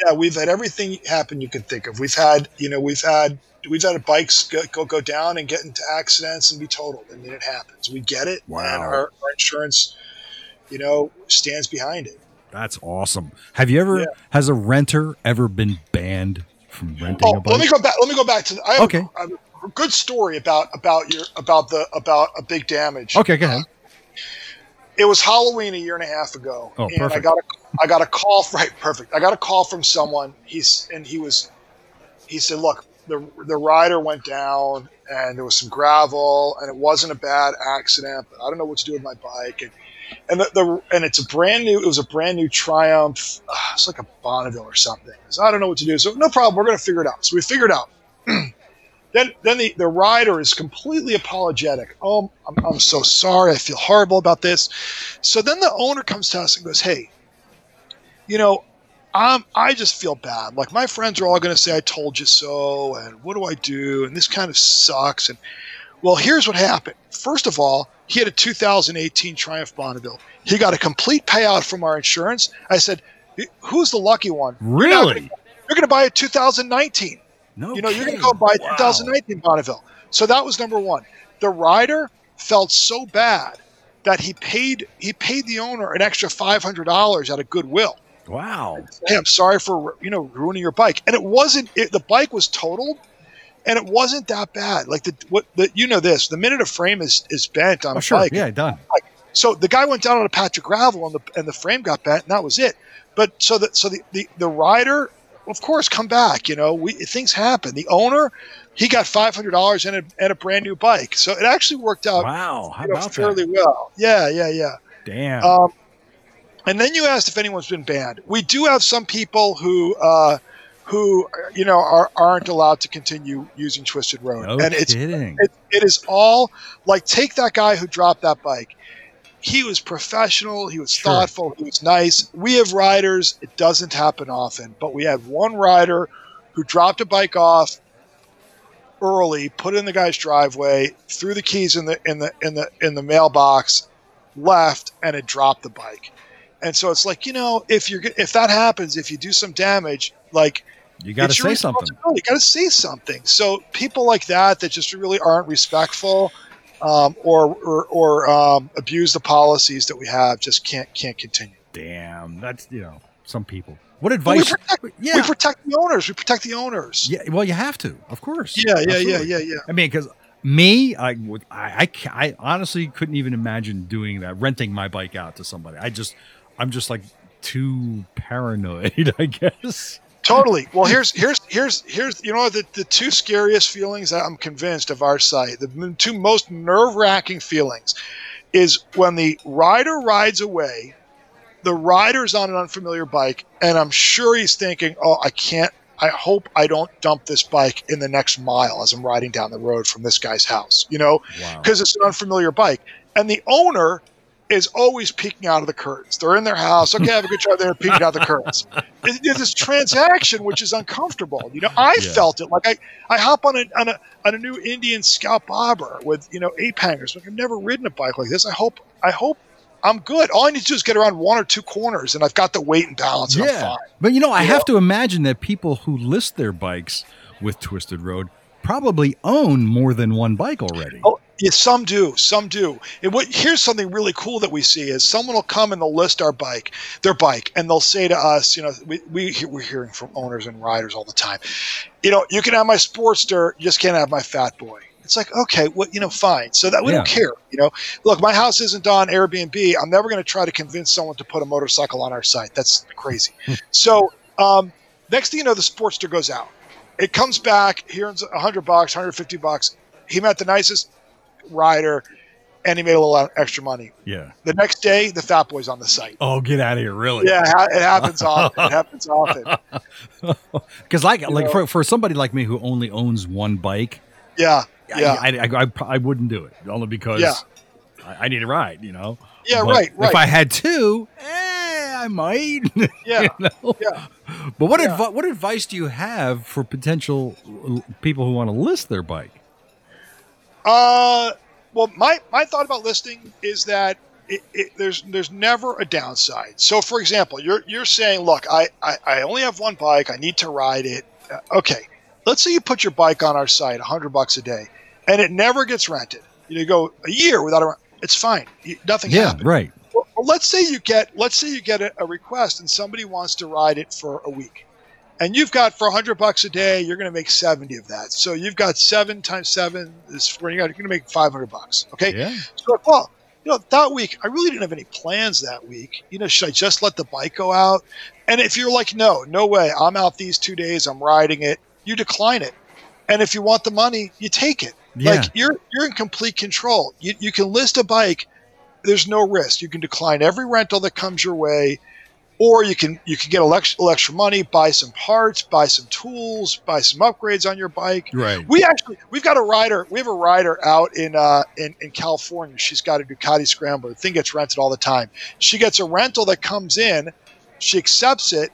C: Yeah, we've had everything happen you can think of. We've had, you know, we've had we've had bikes go go, go down and get into accidents and be totaled. I mean, it happens. We get it.
B: Wow.
C: And our, our insurance, you know, stands behind it.
B: That's awesome. Have you ever
C: Yeah.
B: has a renter ever been banned from renting
C: Oh,
B: a bike?
C: let me go back. Let me go back to. I have
B: Okay.
C: a, I have a good story about about your about the about a big damage.
B: okay, go ahead.
C: It was Halloween a year and a half ago,
B: Oh,
C: and I got a I got a call. Right, perfect. I got a call from someone. He's and he was he said, "Look, the the rider went down, and there was some gravel, and it wasn't a bad accident, but I don't know what to do with my bike." And and the, the and it's a brand new. It was a brand new Triumph. Uh, it's like a Bonneville or something. So I don't know what to do. So no problem. We're gonna figure it out. So we figured out. Then, then the, the rider is completely apologetic. Oh, I'm, I'm so sorry. I feel horrible about this. So then the owner comes to us and goes, Hey, you know, I'm, I just feel bad. Like my friends are all going to say, I told you so. And what do I do? And this kind of sucks. And well, here's what happened. First of all, he had a 2018 Triumph Bonneville. He got a complete payout from our insurance. I said, Who's the lucky one?
B: Really?
C: You're going to buy a 2019.
B: No.
C: You know, you're going to go buy
B: Wow.
C: 2019 Bonneville. So that was number one. The rider felt so bad that he paid he paid the owner an extra five hundred dollars out of goodwill.
B: Wow.
C: Hey, I'm sorry for you know ruining your bike, and it wasn't. It, the bike was totaled, and it wasn't that bad. Like the what the you know this the minute a frame is is bent on
B: Oh,
C: a
B: sure.
C: bike,
B: Yeah, done.
C: so the guy went down on a patch of gravel and the and the frame got bent and that was it. But so that so the, the, the rider, of course, come back. You know, we things happen. The owner, he got five hundred dollars and a and a brand new bike. So it actually worked out
B: Wow. How
C: you know, fairly
B: that?
C: well. Yeah, yeah, yeah.
B: Damn.
C: Um, and then you asked if anyone's been banned. We do have some people who uh, who you know are, aren't allowed to continue using Twisted Road,
B: No
C: and it's
B: kidding.
C: it, it is all like take that guy who dropped that bike. He was professional. He was
B: Sure.
C: thoughtful. He was nice. We have riders. It doesn't happen often, but we had one rider who dropped a bike off early, put it in the guy's driveway, threw the keys in the in the in the in the mailbox, left, and it dropped the bike. And so it's like you know, if you're if that happens, if you do some damage, like
B: you got to say something.
C: You got to say something. So people like that that just really aren't respectful um, or or, or um, abuse the policies that we have just can't can't continue.
B: Damn, that's you know some people. What advice?
C: we protect,
B: yeah,
C: we protect the owners. We protect the owners.
B: yeah. Well, you have to, of course.
C: yeah, yeah, yeah,
B: Absolutely.
C: yeah, yeah.
B: I mean, because me, I would, I, I, I honestly couldn't even imagine doing that, renting my bike out to somebody. I just, I'm just like too paranoid, I guess.
C: Totally. Well, here's here's here's here's you know the the two scariest feelings that I'm convinced of our site. The two most nerve wracking feelings is when the rider rides away. The rider's on an unfamiliar bike, and I'm sure he's thinking, "Oh, I can't. I hope I don't dump this bike in the next mile as I'm riding down the road from this guy's house." You know,
B: Wow.
C: because it's an unfamiliar bike. And the owner is always peeking out of the curtains. They're in their house. Okay, have a good time. They're peeking out of the curtains. It- It's this transaction, which is uncomfortable. You know, I
B: Yeah.
C: felt it. Like I, I hop on a, on a on a new Indian Scout Bobber with you know ape hangers. Like I've never ridden a bike like this. I hope I hope I'm good. All I need to do is get around one or two corners, and I've got the weight and balance. And I'm
B: Yeah,
C: fine.
B: but you know, I
C: You
B: have
C: know?
B: to imagine that people who list their bikes with Twisted Road probably own more than one bike already.
C: Oh, yeah, some do, some do. And what here's something really cool that we see is someone will come and they'll list our bike, their bike, and they'll say to us, you know, we, we we're hearing from owners and riders all the time, you know, you can have my Sportster, you just can't have my Fat Boy. It's like, okay, well, you know, fine. So that we don't care, you know. Look, my house isn't on Airbnb. I'm never going to try to convince someone to put a motorcycle on our site. That's crazy. so um, next thing you know, the Sportster goes out. It comes back. He earns a hundred bucks, hundred fifty bucks. He met the nicest rider, and he made a little extra money.
B: Yeah.
C: The next day, the Fat Boy's on the site.
B: Oh, get out of here! Really?
C: Yeah, it happens often. It happens often.
B: Because like, like
C: know.
B: for, for somebody like me who only owns one bike,
C: Yeah, yeah,
B: I, I, I, I wouldn't do it only because
C: Yeah.
B: I, I need a ride. You know.
C: yeah.
B: But
C: right, right.
B: If I had two, eh, I might.
C: yeah,
B: you know?
C: yeah.
B: But what
C: Yeah.
B: what advice do you have for potential l- people who want to list their bike?
C: Uh, well, my my thought about listing is that it, it, there's there's never a downside. So, for example, you're you're saying, look, I, I, I only have one bike. I need to ride it. Uh, okay, let's say you put your bike on our site, hundred bucks a day, and it never gets rented. You go a year without a. rent. It's fine. Nothing happened.
B: right.
C: Let's say you get let's say you get a, a request and somebody wants to ride it for a week, and you've got for hundred bucks a day, you're going to make seventy of that. So you've got seven times seven is you're going to make five hundred bucks. Okay,
B: Yeah.
C: so well, you know that week I really didn't have any plans that week. You know, should I just let the bike go out? And if you're like, no, no way, I'm out these two days, I'm riding it, you decline it. And if you want the money, you take it.
B: Yeah.
C: Like you're you're in complete control. You you can list a bike. There's no risk. You can decline every rental that comes your way, or you can you can get a little extra- extra money, buy some parts, buy some tools, buy some upgrades on your bike.
B: right.
C: We actually we've got a rider. We have a rider out in uh in, in California. She's got a Ducati Scrambler. The thing gets rented all the time. She gets a rental that comes in. She accepts it,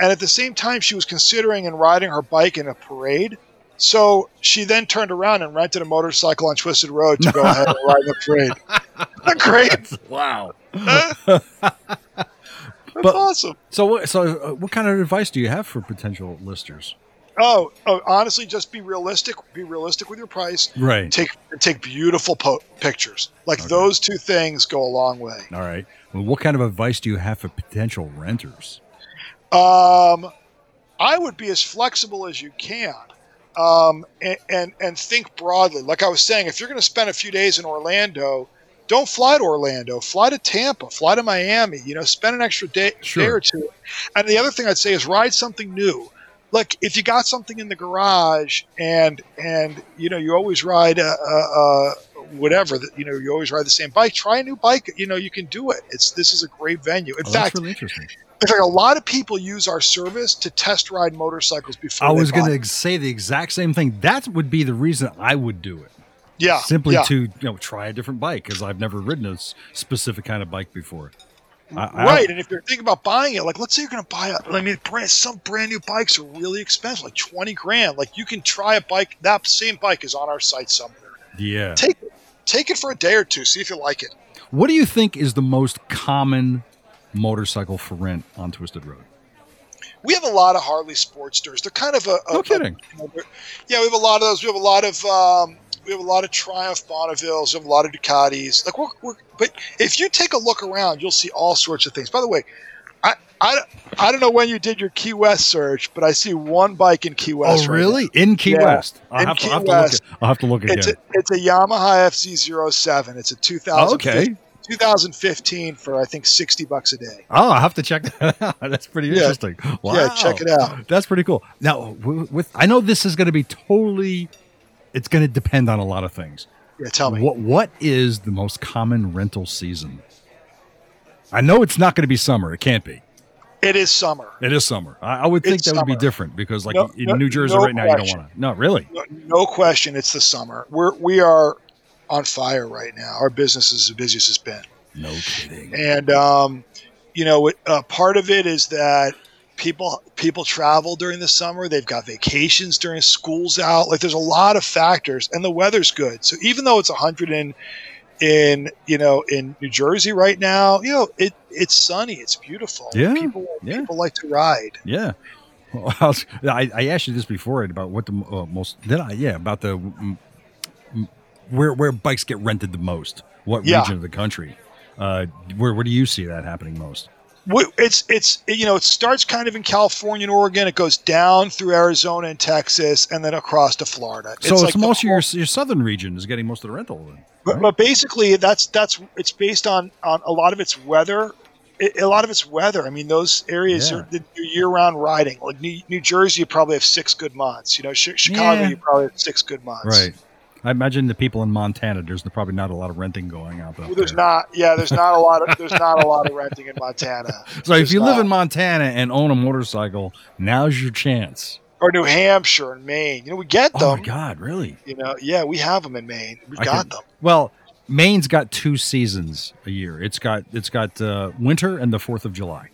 C: and at the same time, she was considering and riding her bike in a parade. So she then turned around and rented a motorcycle on Twisted Road to go ahead and ride the parade. Isn't that great?
B: Wow.
C: That's
B: But-
C: awesome.
B: So, what- so uh, what kind of advice do you have for potential listers?
C: Oh, oh, honestly, just be realistic. Be realistic with your price.
B: Right.
C: Take take beautiful po- pictures. Like
B: Okay.
C: those two things go a long way.
B: All right. Well, what kind of advice do you have for potential renters?
C: Um, I would be as flexible as you can, um, and, and and think broadly. Like I was saying, if you're going to spend a few days in Orlando, don't fly to Orlando. Fly to Tampa. Fly to Miami. You know, spend an extra day,
B: Sure.
C: day or two. And the other thing I'd say is ride something new. Like if you got something in the garage and and you know you always ride uh, uh, uh, whatever that you know you always ride the same bike. Try a new bike. You know you can do it. It's this is a great venue. In
B: Oh,
C: fact,
B: that's really interesting.
C: In fact, a lot of people use our service to test ride motorcycles before.
B: I was going to say the exact same thing. That would be the reason I would do it.
C: yeah
B: Simply
C: yeah.
B: to you know try a different bike because I've never ridden a specific kind of bike before. I, I-
C: right. And if you're thinking about buying it, like let's say you're going to buy a, I mean, brand, some brand new bikes are really expensive, like twenty grand. Like you can try a bike. That same bike is on our site somewhere.
B: yeah.
C: Take take it for a day or two. See if you like it.
B: What do you think is the most common motorcycle for rent on Twisted Road?
C: We have a lot of Harley Sportsters. They're kind of a, a
B: No kidding.
C: a- you know, they're- yeah, we have a lot of those. We have a lot of um, we have a lot of Triumph Bonnevilles. We have a lot of Ducatis. Like we're, we're but if you take a look around, you'll see all sorts of things. By the way, I I, I don't know when you did your Key West search, but I see one bike in Key West.
B: oh,
C: right
B: really? In Key
C: Yeah,
B: West? I'll,
C: in
B: have, to,
C: Key
B: I'll, have to look
C: West.
B: at, I'll have to look again.
C: It's a it's a Yamaha FZ07. It's a 2000
B: Oh, okay.
C: 2015 for I think 60 bucks a day.
B: Oh, I have to check that out. That's pretty
C: Yeah.
B: interesting. Wow.
C: Yeah, check it out.
B: That's pretty cool. Now, with I know this is going to be totally. It's going to depend on a lot of things.
C: Yeah, tell me.
B: What What is the most common rental season? I know it's not going to be summer. It can't be.
C: It is summer.
B: It is summer. I, I would think
C: It's
B: that would be different because, like
C: No-
B: in
C: no-
B: New Jersey
C: no
B: right now, you don't want to. No, really.
C: No, no question, it's the summer. We're we are on fire right now. Our business is as busy as it's been,
B: No kidding.
C: and um, you know, uh, part of it is that people people travel during the summer. They've got vacations during school's out. Like there's a lot of factors, and the weather's good. So even though it's 100 in in you know in New Jersey right now, you know it it's sunny. It's beautiful.
B: Yeah,
C: people
B: yeah.
C: people like to ride.
B: Yeah. Well, I, was- I, I asked you this before about what the uh, most did I? Yeah, about the mm, mm, where where bikes get rented the most. What
C: Yeah.
B: region of the country? Uh, where where do you see that happening most?
C: It's it's you know it starts kind of in California and Oregon. It goes down through Arizona and Texas, and then across to Florida.
B: So it's,
C: like the
B: most of your your southern region is getting most of the rental. Then.
C: But, but basically, that's that's it's based on on a lot of its weather. It, a lot of its weather. I mean, those areas
B: Yeah.
C: are year-round riding. Like New, New Jersey, you probably have six good months. You know, Chicago,
B: Yeah.
C: you probably have six good months.
B: Right. I imagine the people in Montana. There's probably not a lot of renting going out there.
C: there's not. Yeah, there's not a lot of there's not a lot of renting in Montana.
B: So if
C: There's
B: you live in Montana and own a motorcycle, now's your chance.
C: or New Hampshire and Maine, you know, we get them.
B: Oh my God, really?
C: You know, yeah, we have them in Maine. We've
B: I
C: got them.
B: Well, Maine's got two seasons a year. It's got it's got uh, winter and the Fourth of July.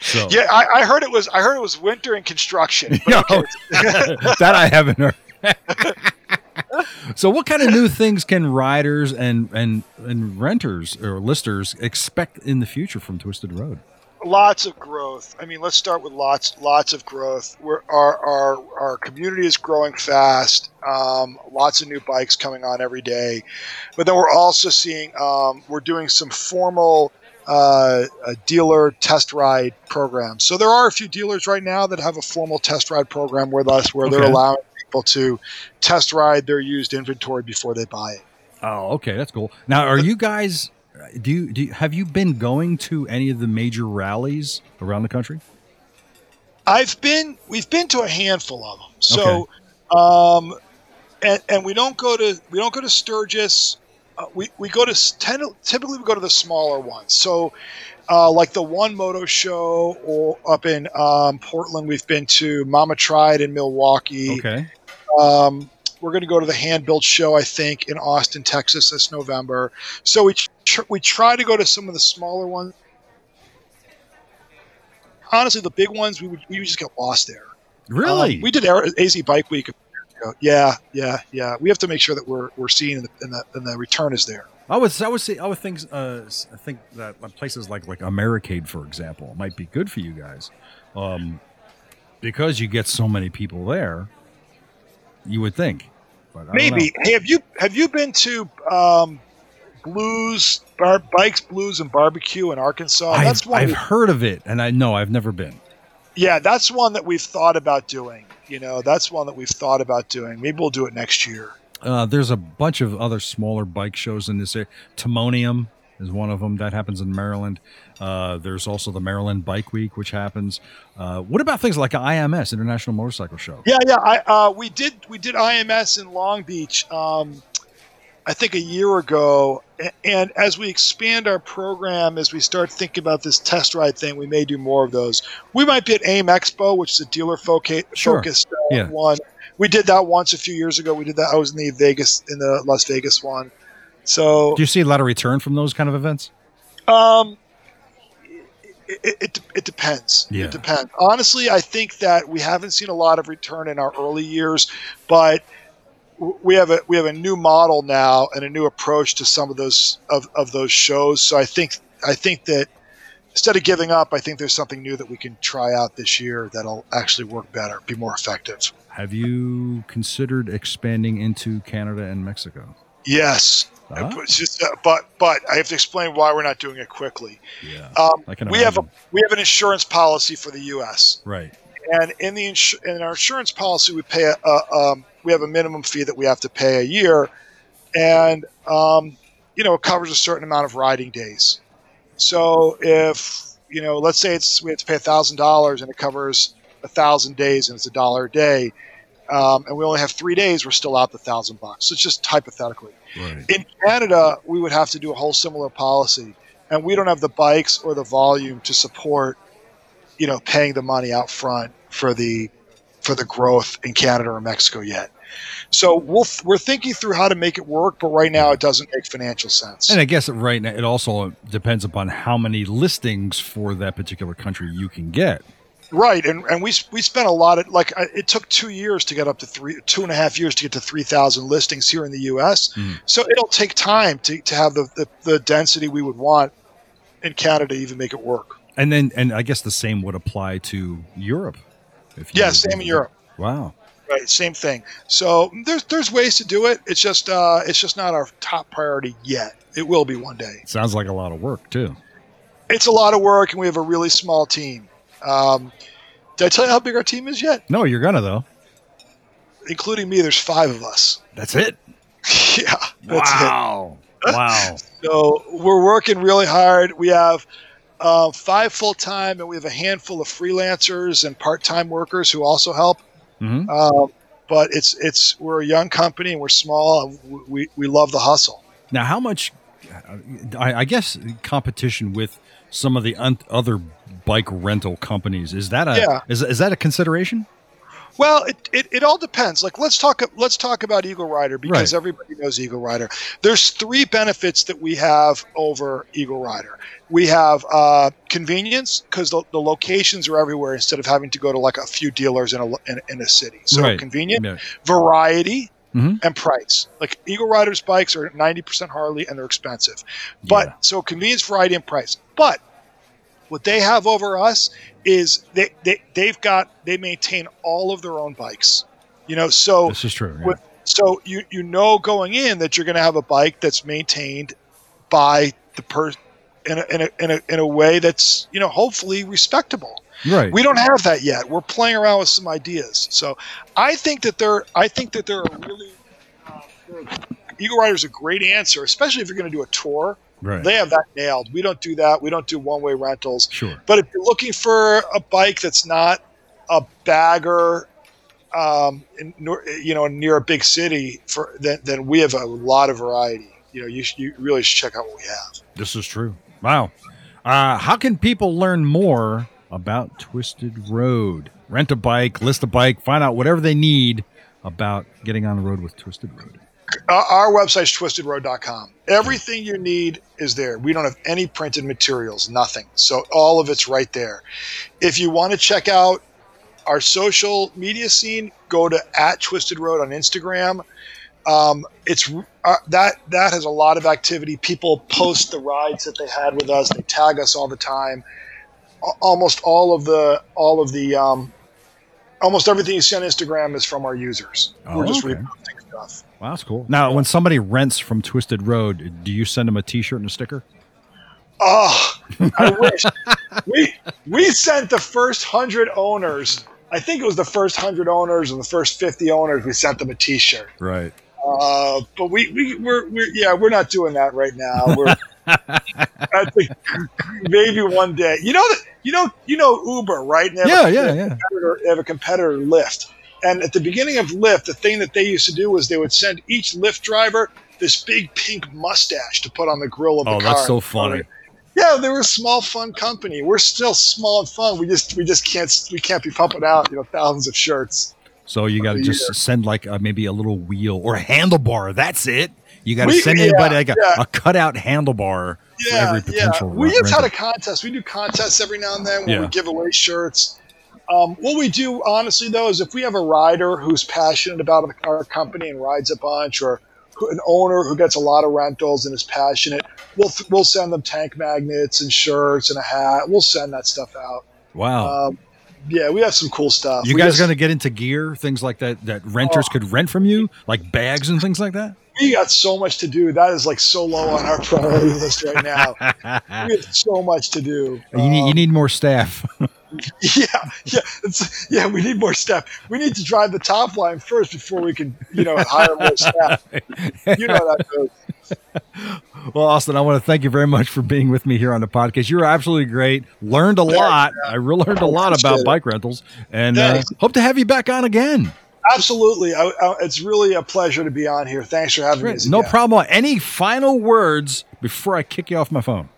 B: So
C: Yeah, I, I heard it was. I heard it was winter and construction.
B: No.
C: okay.
B: that I haven't heard. So, what kind of new things can riders and and and renters or listers expect in the future from Twisted Road?
C: lots of growth. I mean, let's start with lots, lots of growth. We're, our our our community is growing fast. Um, lots of new bikes coming on every day, but then we're also seeing um, we're doing some formal. Uh, a dealer test ride program. So there are a few dealers right now that have a formal test ride program with us, where they're
B: Okay.
C: allowing people to test ride their used inventory before they buy it.
B: Oh, okay, that's cool. Now, are you guys? Do you, do you have you been going to any of the major rallies around the country?
C: I've been we've been to a handful of them. So um and and we don't go to we don't go to Sturgis. Uh, we we go to tend, typically we go to the smaller ones. So uh, like the One Moto Show or up in um, Portland, we've been to Mama Tried in Milwaukee.
B: Okay,
C: Um, we're going to go to the Hand Built Show, I think, in Austin, Texas this November. So we tr- we try to go to some of the smaller ones. Honestly, the big ones we would we would just get lost there.
B: really?
C: Um, we did AZ Bike Week. Ago. Yeah, yeah, yeah. We have to make sure that we're we're seeing and the, and the, and the return is there.
B: I would I would say I would think uh, I think that places like like Americade, for example, might be good for you guys, um, because you get so many people there. You would think, but
C: Maybe. Hey, have you have you been to um, Blues Bar- Bikes Blues and Barbecue in Arkansas? that's
B: I've,
C: one.
B: I've heard of it, and I know I've never been.
C: Yeah, that's one that we've thought about doing. You know, that's one that we've thought about doing. Maybe we'll do it next year.
B: Uh, there's a bunch of other smaller bike shows in this area. Timonium is one of them that happens in Maryland. Uh, there's also the Maryland Bike Week, which happens. Uh, what about things like IMS, International Motorcycle Show?
C: Yeah, yeah. I uh, we did we did IMS in Long Beach. Um, I think a year ago, and as we expand our program, as we start thinking about this test ride thing, we may do more of those. We might be at AIM Expo, which is a dealer foca-
B: Sure.
C: focused uh,
B: Yeah.
C: one. We did that once a few years ago. We did that. I was in the Vegas in the Las Vegas one. So
B: Do you see a lot of return from those kind of events?
C: um, it, it, it, depends.
B: Yeah.
C: It depends. Honestly, I think that we haven't seen a lot of return in our early years, but we have a we have a new model now and a new approach to some of those of, of those shows. So I think I think that instead of giving up, I think there's something new that we can try out this year that'll actually work better, be more effective.
B: Have you considered expanding into Canada and Mexico?
C: Yes,
B: Ah,
C: just, uh, but but I have to explain why we're not doing it quickly.
B: yeah.
C: Um, we have a we have an insurance policy for the U.S.
B: Right.
C: And in the insu- in our insurance policy, we pay a, a um, we have a minimum fee that we have to pay a year, and um, you know it covers a certain amount of riding days. So if you know, let's say it's we have to pay thousand dollars and it covers a thousand days and it's a dollar a day, um, and we only have three days, we're still out the thousand bucks. So it's just hypothetically.
B: Right.
C: In Canada, we would have to do a whole similar policy, and we don't have the bikes or the volume to support, you know, paying the money out front for the for the growth in Canada or Mexico yet. So we'll, we're thinking through how to make it work, but right now it doesn't make financial sense.
B: And I guess right now it also depends upon how many listings for that particular country you can get.
C: Right, and and we we spent a lot of like it took two years to get up to three, two and a half years to get to three thousand listings here in the U.S.
B: Mm.
C: So it'll take time to, to have the, the the density we would want in Canada to even make it work.
B: And then, and I guess the same would apply to Europe. If you
C: Yeah, same in Europe.
B: Wow.
C: Right, same thing. So there's there's ways to do it. It's just uh, it's just not our top priority yet. It will be one day.
B: Sounds like a lot of work too.
C: It's a lot of work, and we have a really small team. Um, did I tell you how big our team is yet?
B: No, you're gonna though.
C: Including me, there's five of us.
B: That's it.
C: yeah, that's it.
B: wow. wow.
C: So we're working really hard. We have uh, five full time, and we have a handful of freelancers and part time workers who also help.
B: hmm
C: Um, but it's it's we're a young company and we're small. And we we love the hustle.
B: Now, how much? I, I guess competition with some of the un- other bike rental companies is that a
C: Yeah.
B: is, is that a consideration?
C: Well, it, it, it all depends. Like let's talk let's talk about Eagle Rider because
B: Right.
C: everybody knows Eagle Rider. There's three benefits that we have over Eagle Rider. We have uh, convenience because the, the locations are everywhere instead of having to go to like a few dealers in a in, in a city. So
B: Right.
C: convenient,
B: Yeah.
C: variety,
B: Mhm.
C: and price. Like Eagle Rider's bikes are 90% Harley and they're expensive. But
B: Yeah.
C: so convenience, variety, and price. But what they have over us is they, they they've got they maintain all of their own bikes. You know, so
B: This is true. yeah.
C: with- so you you know going in that you're going to have a bike that's maintained by the person in a, in, a, in, a, in a way that's you know hopefully respectable.
B: Right.
C: We don't have that yet. We're playing around with some ideas. So I think that they're I think that they're a really uh, Eagle Rider's a great answer, especially if you're going to do a tour.
B: Right.
C: They have that nailed. We don't do that. We don't do one way rentals.
B: sure.
C: But if you're looking for a bike that's not a bagger, um, in, you know, near a big city, for then, then we have a lot of variety. You know, you, sh- you really should check out what we have.
B: This is true. Wow. Uh, how can people learn more about Twisted Road? Rent a bike, list a bike, find out whatever they need about getting on the road with Twisted Road.
C: Our, website's twistedroad.com. Everything you need is there. We don't have any printed materials, nothing. So all of it's right there. If you want to check out our social media scene, go to at Twisted Road on Instagram. Um, it's uh, that that has a lot of activity. People post the rides that they had with us. They tag us all the time. Al- Almost all of the all of the um, almost everything you see on Instagram is from our users.
B: Oh,
C: We're just
B: okay.
C: reposting stuff.
B: Wow, that's cool. Now, when somebody rents from Twisted Road, do you send them a T-shirt and a sticker?
C: Oh, I wish we we sent the first hundred owners. I think it was the first hundred owners and the first fifty owners. We sent them a T-shirt.
B: Right.
C: Uh, but we we we're, we're yeah we're not doing that right now. We're I think maybe one day. You know that you know you know Uber right? And they have a-
B: Yeah, yeah,
C: they have a
B: yeah.
C: competitor- They have a competitor Lyft. And at the beginning of Lyft, the thing that they used to do was they would send each Lyft driver this big pink mustache to put on the grill of the car.
B: Oh, that's so funny.
C: Yeah, they were a small, fun company. We're still small and fun. We just we just can't we can't be pumping out you know thousands of shirts.
B: So you got to just
C: Yeah.
B: send like uh, maybe a little wheel or a handlebar. That's it. You got to send
C: yeah,
B: anybody like a,
C: yeah.
B: a cutout handlebar for
C: Yeah,
B: every potential.
C: yeah. We just had a contest. We do contests every now and then where we give away shirts. Um, what we do, honestly, though, is if we have a rider who's passionate about our company and rides a bunch, or who- an owner who gets a lot of rentals and is passionate, we'll we'll send them tank magnets and shirts and a hat. We'll send that stuff out.
B: wow.
C: Um, yeah, we have some cool stuff.
B: you
C: We
B: guys
C: just-
B: going to get into gear, things like that that renters
C: Oh.
B: could rent from you, like bags and things like that?
C: We got so much to do. That is like so low on our priority list right now. we have so much to do.
B: you need you
C: Um,
B: need more staff.
C: Yeah, yeah, it's, yeah. We need more staff. We need to drive the top line first before we can, you know, hire more staff. You know that goes.
B: well, Austin, I want to thank you very much for being with me here on the podcast. You were absolutely great. Learned a lot. I learned a lot about bike rentals, and uh, hope to have you back on again.
C: Absolutely, I, I, it's really a pleasure to be on here. Thanks for having me.
B: No
C: again.
B: problem. Any final words before I kick you off my phone?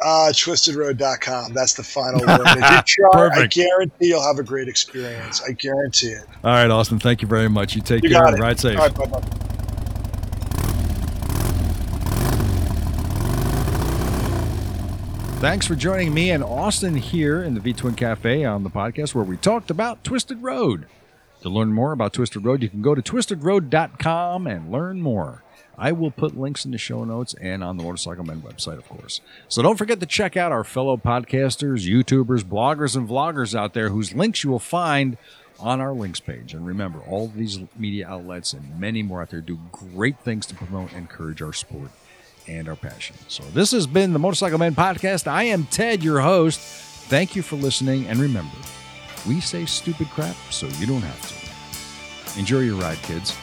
C: Uh, twistedroad.com. That's the final word. If you try, I guarantee you'll have a great experience. I guarantee it.
B: All right, Austin. Thank you very much. You take
C: You
B: care.
C: it.
B: Ride safe.
C: All right, bye bye.
B: Thanks for joining me and Austin here in the V Twin Cafe on the podcast where we talked about Twisted Road. To learn more about Twisted Road, you can go to twistedroad.com and learn more. I will put links in the show notes and on the Motorcycle Man website, of course. So don't forget to check out our fellow podcasters, YouTubers, bloggers, and vloggers out there whose links you will find on our links page. And remember, all these media outlets and many more out there do great things to promote and encourage our sport and our passion. So this has been the Motorcycle Man Podcast. I am Ted, your host. Thank you for listening. And remember, we say stupid crap so you don't have to. Enjoy your ride, kids.